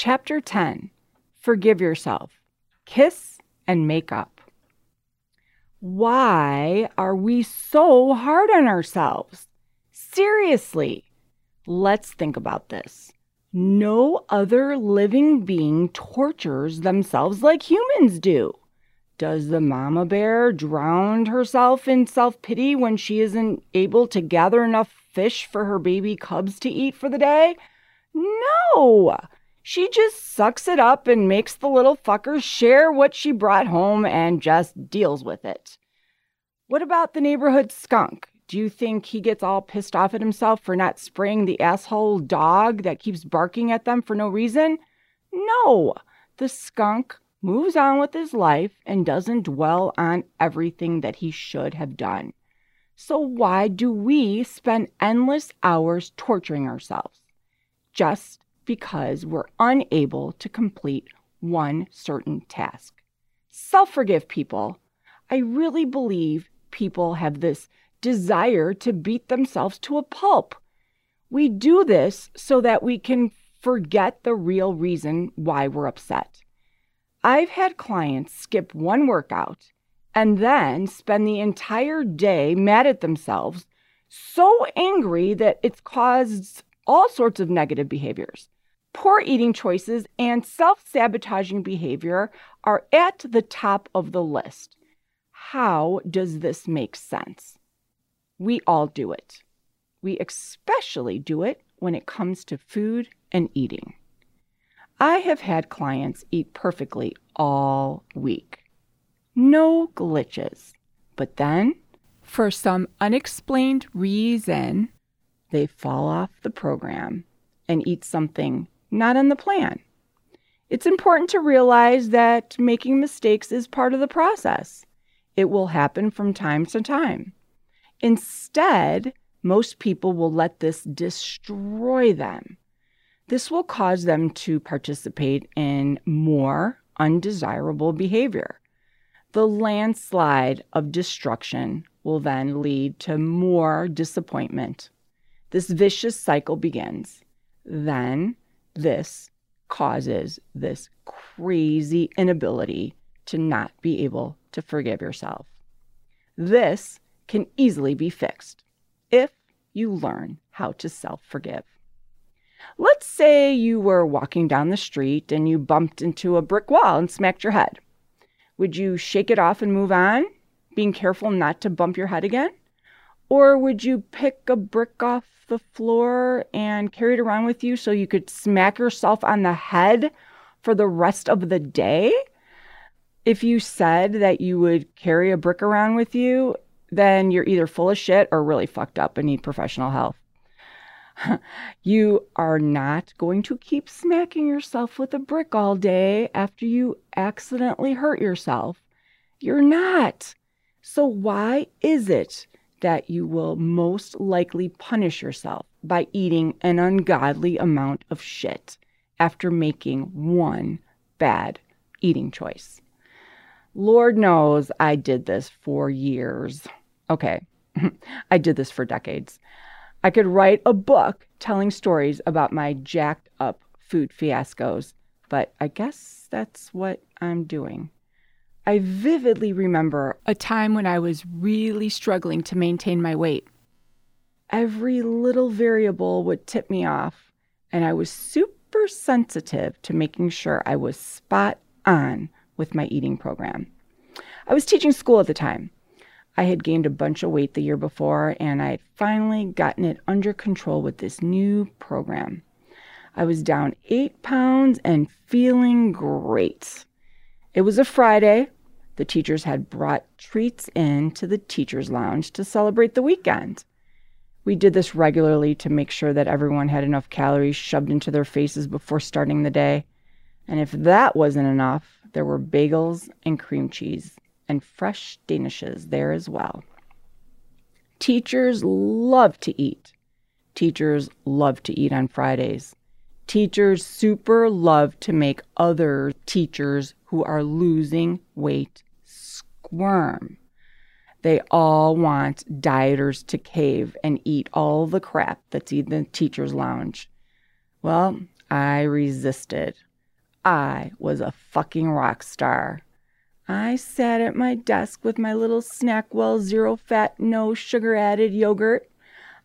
Chapter 10 Forgive Yourself, Kiss and Make Up. Why are we so hard on ourselves? Seriously, let's think about this. No other living being tortures themselves like humans do. Does the mama bear drown herself in self pity when she isn't able to gather enough fish for her baby cubs to eat for the day? No! She just sucks it up and makes the little fuckers share what she brought home and just deals with it. What about the neighborhood skunk? Do you think he gets all pissed off at himself for not spraying the asshole dog that keeps barking at them for no reason? No! The skunk moves on with his life and doesn't dwell on everything that he should have done. So, why do we spend endless hours torturing ourselves? Just because we're unable to complete one certain task. Self forgive people. I really believe people have this desire to beat themselves to a pulp. We do this so that we can forget the real reason why we're upset. I've had clients skip one workout and then spend the entire day mad at themselves, so angry that it's caused all sorts of negative behaviors. Poor eating choices and self sabotaging behavior are at the top of the list. How does this make sense? We all do it. We especially do it when it comes to food and eating. I have had clients eat perfectly all week. No glitches. But then, for some unexplained reason, they fall off the program and eat something not on the plan. It's important to realize that making mistakes is part of the process. It will happen from time to time. Instead, most people will let this destroy them this will cause them to participate in more undesirable behavior. The landslide of destruction will then lead to more disappointment. This vicious cycle begins. Then this causes this crazy inability to not be able to forgive yourself. This can easily be fixed if you learn how to self forgive. Let's say you were walking down the street and you bumped into a brick wall and smacked your head. Would you shake it off and move on, being careful not to bump your head again? Or would you pick a brick off the floor and carry it around with you so you could smack yourself on the head for the rest of the day? If you said that you would carry a brick around with you, then you're either full of shit or really fucked up and need professional help. you are not going to keep smacking yourself with a brick all day after you accidentally hurt yourself. You're not. So, why is it that you will most likely punish yourself by eating an ungodly amount of shit after making one bad eating choice? Lord knows I did this for years. Okay, I did this for decades. I could write a book telling stories about my jacked up food fiascos, but I guess that's what I'm doing. I vividly remember a time when I was really struggling to maintain my weight. Every little variable would tip me off, and I was super sensitive to making sure I was spot on with my eating program. I was teaching school at the time, I had gained a bunch of weight the year before, and I had finally gotten it under control with this new program. I was down eight pounds and feeling great. It was a Friday. The teachers had brought treats in to the teacher's lounge to celebrate the weekend. We did this regularly to make sure that everyone had enough calories shoved into their faces before starting the day. And if that wasn't enough, there were bagels and cream cheese and fresh danishes there as well. Teachers love to eat. Teachers love to eat on Fridays. Teachers super love to make other teachers who are losing weight squirm. They all want dieters to cave and eat all the crap that's in the teacher's lounge. Well, I resisted. I was a fucking rock star. I sat at my desk with my little Snackwell zero fat, no sugar added yogurt.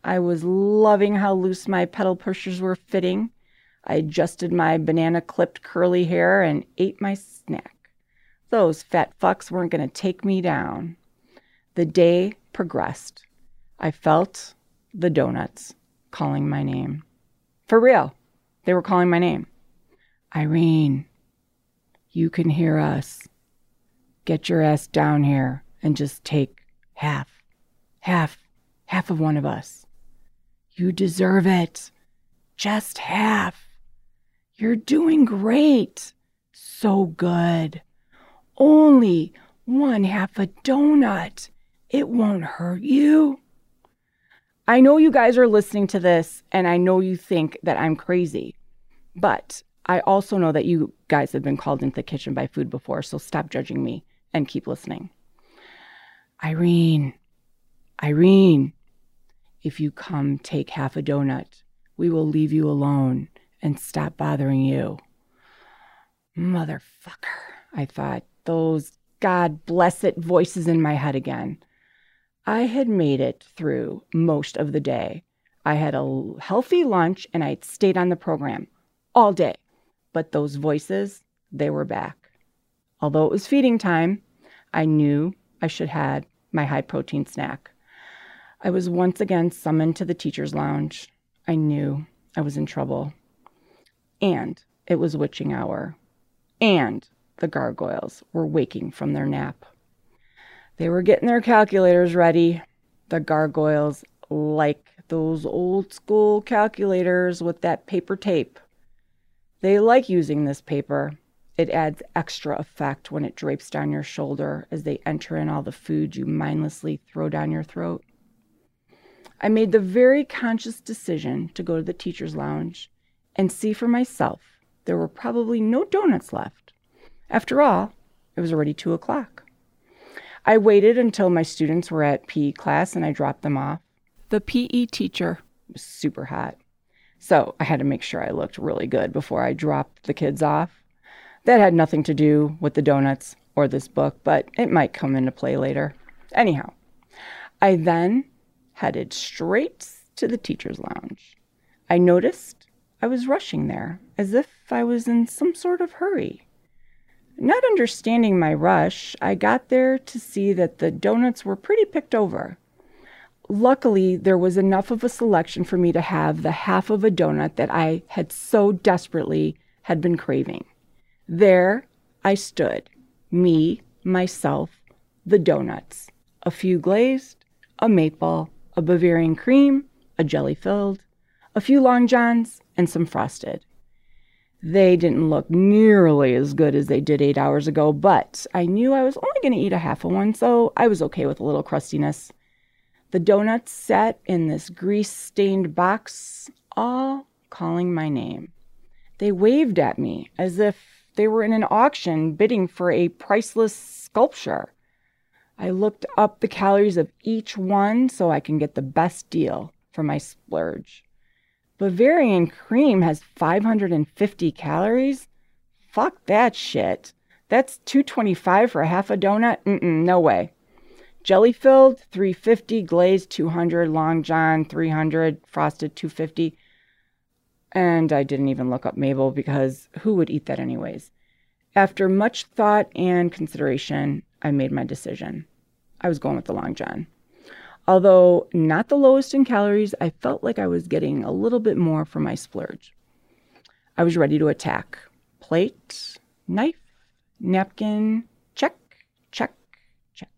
I was loving how loose my pedal pushers were fitting. I adjusted my banana clipped curly hair and ate my snack. Those fat fucks weren't going to take me down. The day progressed. I felt the donuts calling my name. For real, they were calling my name. Irene, you can hear us. Get your ass down here and just take half, half, half of one of us. You deserve it. Just half. You're doing great. So good. Only one half a donut. It won't hurt you. I know you guys are listening to this and I know you think that I'm crazy, but I also know that you guys have been called into the kitchen by food before, so stop judging me and keep listening. Irene, Irene, if you come take half a donut, we will leave you alone and stop bothering you. Motherfucker, I thought, those God bless it voices in my head again. I had made it through most of the day. I had a healthy lunch and I'd stayed on the program all day. But those voices, they were back. Although it was feeding time, I knew I should have my high protein snack. I was once again summoned to the teacher's lounge. I knew I was in trouble. And it was witching hour. And the gargoyles were waking from their nap. They were getting their calculators ready. The gargoyles, like those old school calculators with that paper tape. They like using this paper it adds extra effect when it drapes down your shoulder as they enter in all the food you mindlessly throw down your throat. I made the very conscious decision to go to the teacher's lounge and see for myself there were probably no donuts left. After all, it was already two o'clock. I waited until my students were at PE class and I dropped them off. The PE teacher was super hot. So I had to make sure I looked really good before I dropped the kids off. That had nothing to do with the donuts or this book, but it might come into play later. Anyhow, I then headed straight to the teacher's lounge. I noticed I was rushing there as if I was in some sort of hurry. Not understanding my rush, I got there to see that the donuts were pretty picked over. Luckily, there was enough of a selection for me to have the half of a donut that I had so desperately had been craving. There I stood, me, myself, the donuts, a few glazed, a maple, a Bavarian cream, a jelly filled, a few long johns, and some frosted. They didn't look nearly as good as they did eight hours ago, but I knew I was only going to eat a half of one, so I was okay with a little crustiness. The donuts sat in this grease stained box, all calling my name. They waved at me as if they were in an auction bidding for a priceless sculpture. I looked up the calories of each one so I can get the best deal for my splurge. Bavarian cream has 550 calories? Fuck that shit. That's 225 for a half a donut? Mm-mm, no way. Jelly filled 350, glazed 200, long john 300, frosted 250. And I didn't even look up maple because who would eat that anyways? After much thought and consideration, I made my decision. I was going with the Long John. Although not the lowest in calories, I felt like I was getting a little bit more for my splurge. I was ready to attack. Plate, knife, napkin, check, check, check.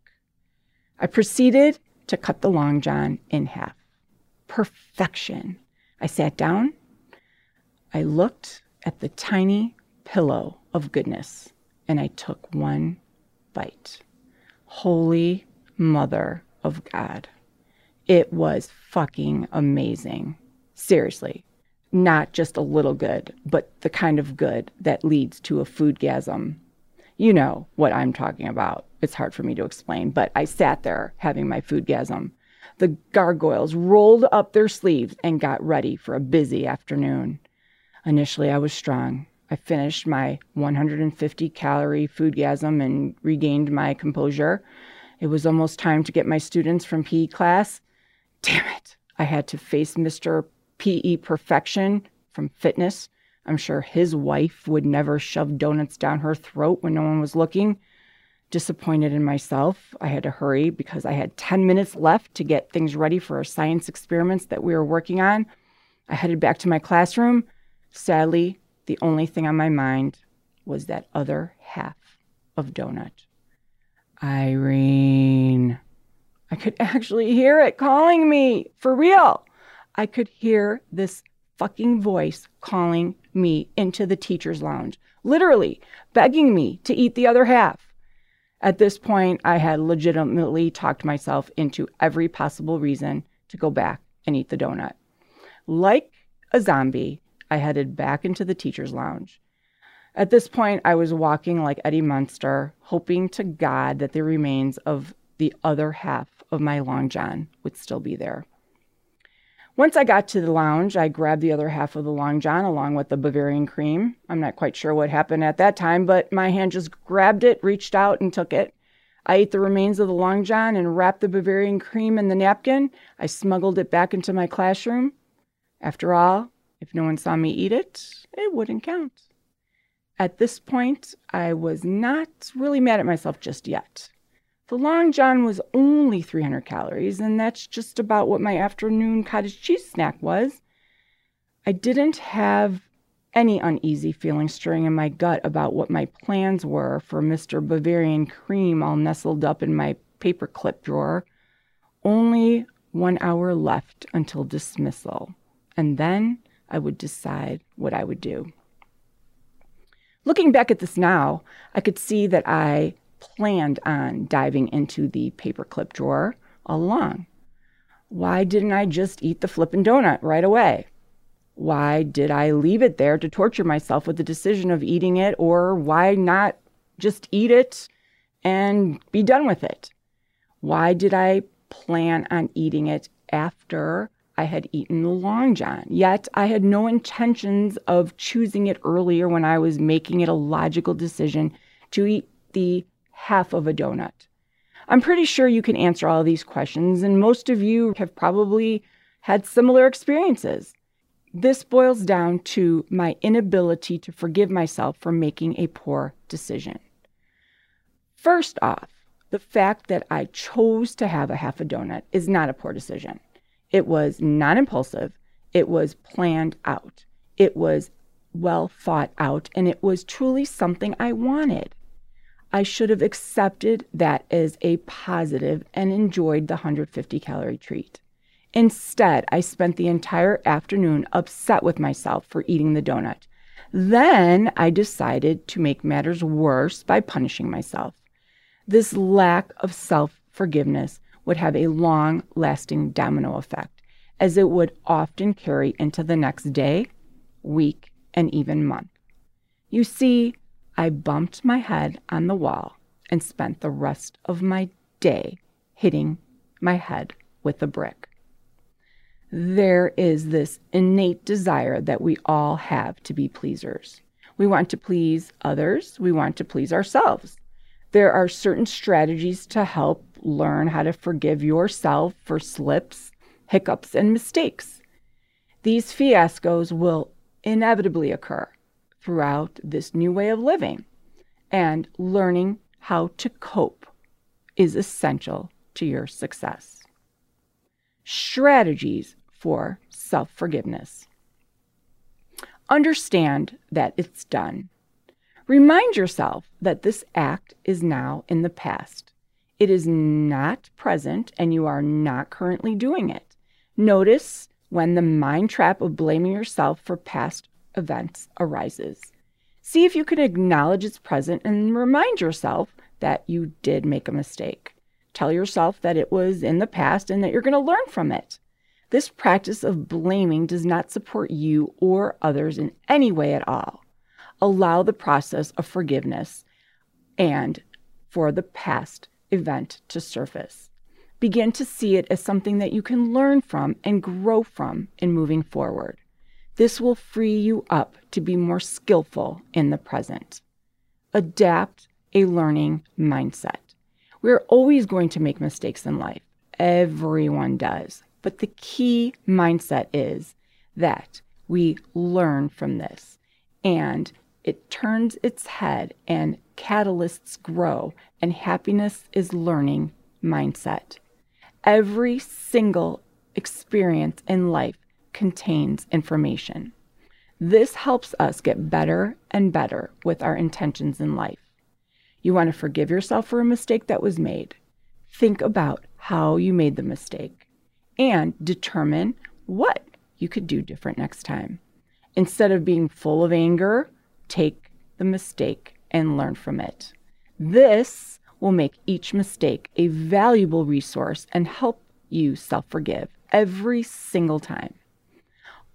I proceeded to cut the Long John in half. Perfection. I sat down I looked at the tiny pillow of goodness and I took one bite. Holy Mother of God. It was fucking amazing. Seriously. Not just a little good, but the kind of good that leads to a foodgasm. You know what I'm talking about. It's hard for me to explain, but I sat there having my foodgasm. The gargoyles rolled up their sleeves and got ready for a busy afternoon. Initially, I was strong. I finished my 150 calorie foodgasm and regained my composure. It was almost time to get my students from PE class. Damn it. I had to face Mr. PE Perfection from fitness. I'm sure his wife would never shove donuts down her throat when no one was looking. Disappointed in myself, I had to hurry because I had 10 minutes left to get things ready for our science experiments that we were working on. I headed back to my classroom. Sadly, the only thing on my mind was that other half of donut. Irene. I could actually hear it calling me for real. I could hear this fucking voice calling me into the teacher's lounge, literally begging me to eat the other half. At this point, I had legitimately talked myself into every possible reason to go back and eat the donut. Like a zombie, I headed back into the teacher's lounge. At this point, I was walking like Eddie Munster, hoping to God that the remains of the other half of my long john would still be there. Once I got to the lounge, I grabbed the other half of the long john along with the Bavarian cream. I'm not quite sure what happened at that time, but my hand just grabbed it, reached out, and took it. I ate the remains of the long john and wrapped the Bavarian cream in the napkin. I smuggled it back into my classroom. After all, if no one saw me eat it, it wouldn't count. At this point, I was not really mad at myself just yet. The Long John was only 300 calories, and that's just about what my afternoon cottage cheese snack was. I didn't have any uneasy feeling stirring in my gut about what my plans were for Mr. Bavarian cream all nestled up in my paperclip drawer. Only one hour left until dismissal, and then I would decide what I would do. Looking back at this now, I could see that I planned on diving into the paperclip drawer along. Why didn't I just eat the flippin' donut right away? Why did I leave it there to torture myself with the decision of eating it, or why not just eat it and be done with it? Why did I plan on eating it after I had eaten the Long John? Yet I had no intentions of choosing it earlier when I was making it a logical decision to eat the half of a donut? I'm pretty sure you can answer all these questions, and most of you have probably had similar experiences. This boils down to my inability to forgive myself for making a poor decision. First off, the fact that I chose to have a half a donut is not a poor decision. It was non impulsive, it was planned out, it was well thought out, and it was truly something I wanted. I should have accepted that as a positive and enjoyed the 150 calorie treat. Instead, I spent the entire afternoon upset with myself for eating the donut. Then I decided to make matters worse by punishing myself. This lack of self forgiveness would have a long lasting domino effect, as it would often carry into the next day, week, and even month. You see, I bumped my head on the wall and spent the rest of my day hitting my head with a brick. There is this innate desire that we all have to be pleasers. We want to please others, we want to please ourselves. There are certain strategies to help learn how to forgive yourself for slips, hiccups, and mistakes. These fiascos will inevitably occur throughout this new way of living. And learning how to cope is essential to your success. Strategies for self forgiveness. Understand that it's done. Remind yourself that this act is now in the past. It is not present and you are not currently doing it. Notice when the mind trap of blaming yourself for past events arises. See if you can acknowledge it's present and remind yourself that you did make a mistake. Tell yourself that it was in the past and that you're going to learn from it. This practice of blaming does not support you or others in any way at all. Allow the process of forgiveness and for the past event to surface. Begin to see it as something that you can learn from and grow from in moving forward. This will free you up to be more skillful in the present. Adapt a learning mindset. We're always going to make mistakes in life. Everyone does. But the key mindset is that we learn from this and it turns its head and catalysts grow, and happiness is learning mindset. Every single experience in life contains information. This helps us get better and better with our intentions in life. You want to forgive yourself for a mistake that was made. Think about how you made the mistake and determine what you could do different next time. Instead of being full of anger, take the mistake and learn from it. This will make each mistake a valuable resource and help you self forgive every single time.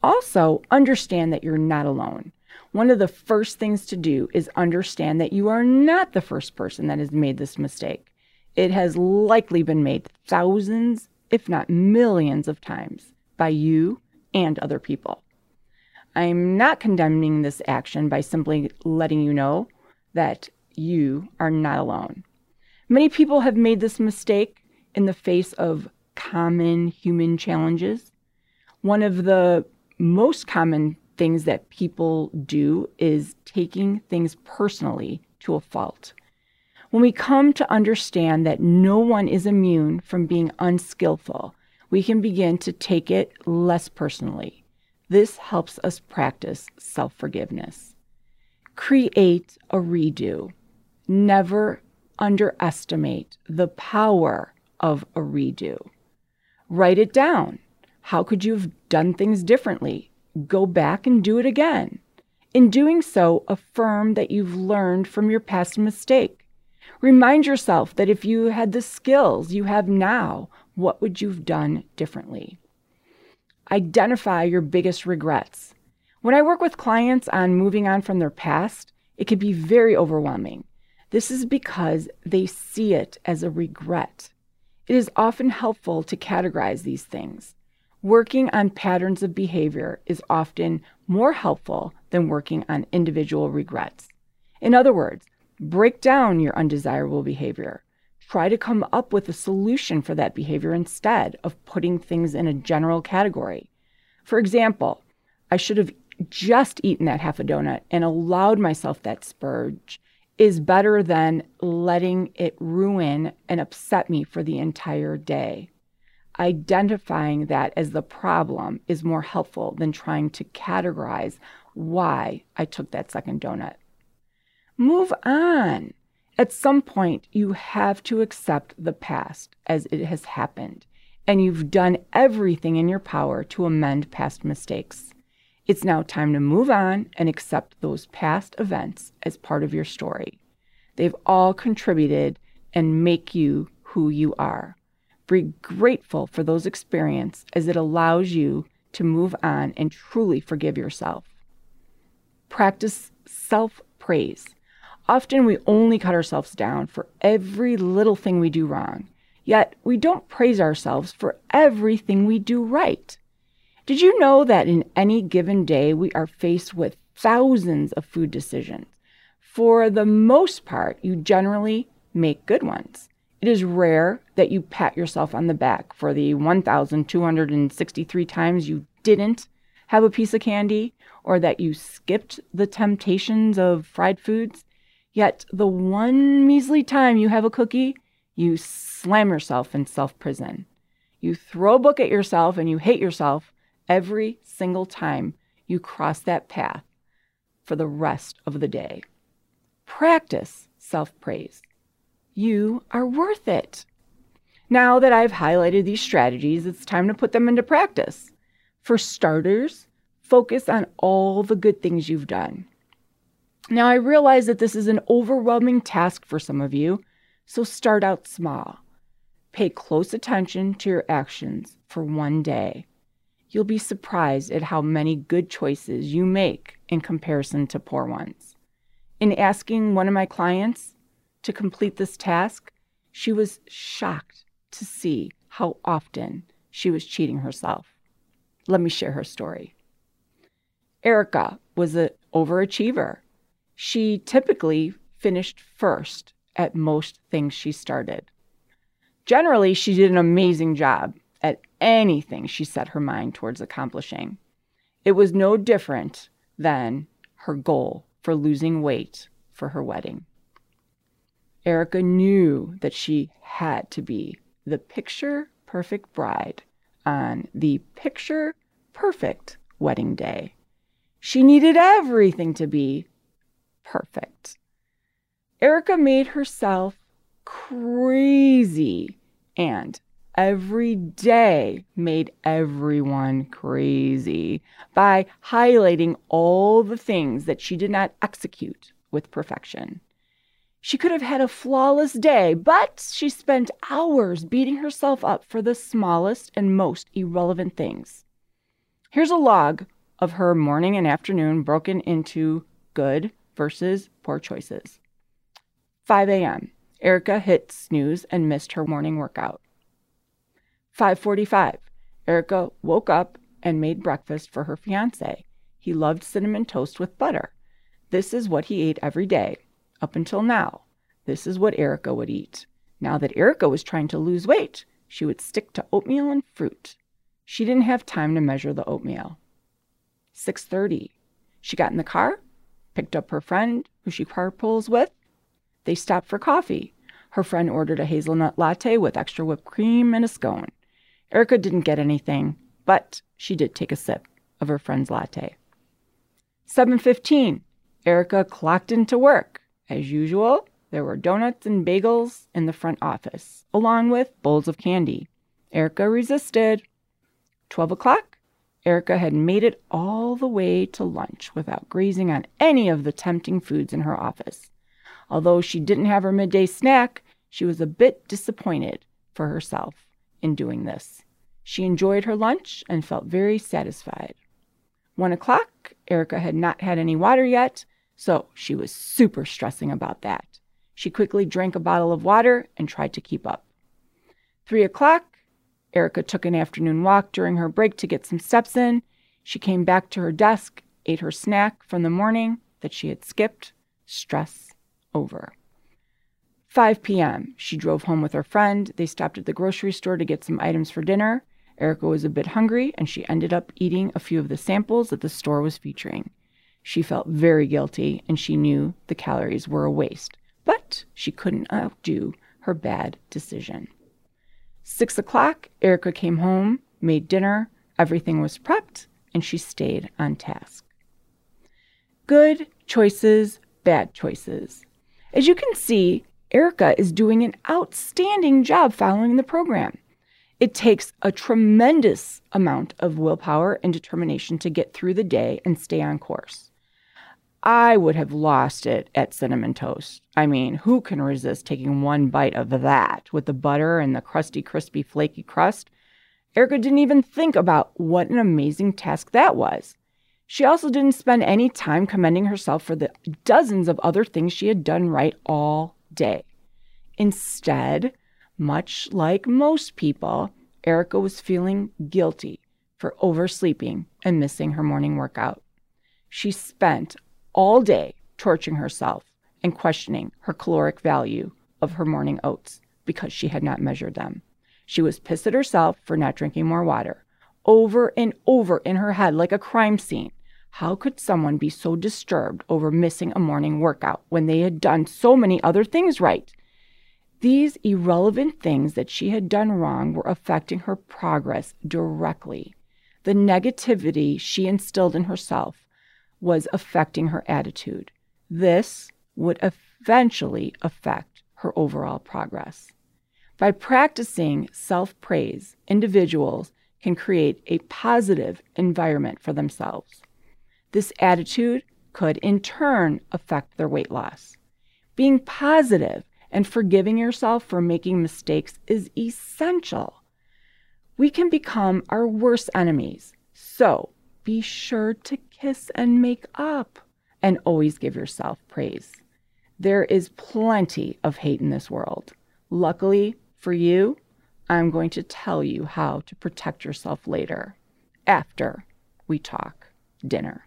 Also, understand that you're not alone. One of the first things to do is understand that you are not the first person that has made this mistake. It has likely been made thousands, if not millions, of times by you and other people. I'm not condemning this action by simply letting you know that you are not alone. Many people have made this mistake in the face of common human challenges. One of the most common things that people do is taking things personally to a fault. When we come to understand that no one is immune from being unskillful, we can begin to take it less personally. This helps us practice self forgiveness. Create a redo. Never underestimate the power of a redo. Write it down. How could you have done things differently? Go back and do it again. In doing so, affirm that you've learned from your past mistake. Remind yourself that if you had the skills you have now, what would you have done differently? Identify your biggest regrets. When I work with clients on moving on from their past, it can be very overwhelming. This is because they see it as a regret. It is often helpful to categorize these things. Working on patterns of behavior is often more helpful than working on individual regrets. In other words, break down your undesirable behavior. Try to come up with a solution for that behavior instead of putting things in a general category. For example, I should have just eaten that half a donut and allowed myself that spurge is better than letting it ruin and upset me for the entire day. Identifying that as the problem is more helpful than trying to categorize why I took that second donut. Move on. At some point, you have to accept the past as it has happened, and you've done everything in your power to amend past mistakes. It's now time to move on and accept those past events as part of your story. They've all contributed and make you who you are. Be grateful for those experiences as it allows you to move on and truly forgive yourself. Practice self praise. Often we only cut ourselves down for every little thing we do wrong, yet we don't praise ourselves for everything we do right. Did you know that in any given day we are faced with thousands of food decisions? For the most part, you generally make good ones. It is rare that you pat yourself on the back for the 1,263 times you didn't have a piece of candy or that you skipped the temptations of fried foods. Yet, the one measly time you have a cookie, you slam yourself in self prison. You throw a book at yourself and you hate yourself every single time you cross that path for the rest of the day. Practice self praise. You are worth it. Now that I've highlighted these strategies, it's time to put them into practice. For starters, focus on all the good things you've done. Now, I realize that this is an overwhelming task for some of you, so start out small. Pay close attention to your actions for one day. You'll be surprised at how many good choices you make in comparison to poor ones. In asking one of my clients to complete this task, she was shocked to see how often she was cheating herself. Let me share her story. Erica was an overachiever. She typically finished first at most things she started. Generally, she did an amazing job at anything she set her mind towards accomplishing. It was no different than her goal for losing weight for her wedding. Erica knew that she had to be the picture perfect bride on the picture perfect wedding day. She needed everything to be perfect. Erica made herself crazy and every day made everyone crazy by highlighting all the things that she did not execute with perfection. She could have had a flawless day, but she spent hours beating herself up for the smallest and most irrelevant things. Here's a log of her morning and afternoon broken into good versus poor choices. 5 a.m. Erica hit snooze and missed her morning workout. 5:45. Erica woke up and made breakfast for her fiance. He loved cinnamon toast with butter. This is what he ate every day up until now. This is what Erica would eat. Now that Erica was trying to lose weight, she would stick to oatmeal and fruit. She didn't have time to measure the oatmeal. 6:30. She got in the car, picked up her friend who she carpools with. They stopped for coffee. Her friend ordered a hazelnut latte with extra whipped cream and a scone. Erica didn't get anything, but she did take a sip of her friend's latte. 7:15. Erica clocked into work. As usual, there were donuts and bagels in the front office, along with bowls of candy. Erica resisted. 12 o'clock. Erica had made it all the way to lunch without grazing on any of the tempting foods in her office. Although she didn't have her midday snack, she was a bit disappointed for herself in doing this. She enjoyed her lunch and felt very satisfied. One o'clock, Erica had not had any water yet, so she was super stressing about that. She quickly drank a bottle of water and tried to keep up. Three o'clock, Erica took an afternoon walk during her break to get some steps in. She came back to her desk, ate her snack from the morning that she had skipped. Stress over. 5 p.m. She drove home with her friend. They stopped at the grocery store to get some items for dinner. Erica was a bit hungry and she ended up eating a few of the samples that the store was featuring. She felt very guilty and she knew the calories were a waste, but she couldn't outdo her bad decision. Six o'clock, Erica came home, made dinner, everything was prepped, and she stayed on task. Good choices, bad choices. As you can see, Erica is doing an outstanding job following the program. It takes a tremendous amount of willpower and determination to get through the day and stay on course. I would have lost it at cinnamon toast. I mean, who can resist taking one bite of that with the butter and the crusty, crispy, flaky crust? Erica didn't even think about what an amazing task that was. She also didn't spend any time commending herself for the dozens of other things she had done right all day. Instead, much like most people, Erica was feeling guilty for oversleeping and missing her morning workout. She spent all day torturing herself and questioning her caloric value of her morning oats because she had not measured them. She was pissed at herself for not drinking more water, over and over in her head like a crime scene. How could someone be so disturbed over missing a morning workout when they had done so many other things right? These irrelevant things that she had done wrong were affecting her progress directly. The negativity she instilled in herself was affecting her attitude. This would eventually affect her overall progress. By practicing self praise, individuals can create a positive environment for themselves. This attitude could in turn affect their weight loss. Being positive and forgiving yourself for making mistakes is essential. We can become our worst enemies. So be sure to kiss and make up and always give yourself praise. There is plenty of hate in this world. Luckily for you, I'm going to tell you how to protect yourself later after we talk dinner.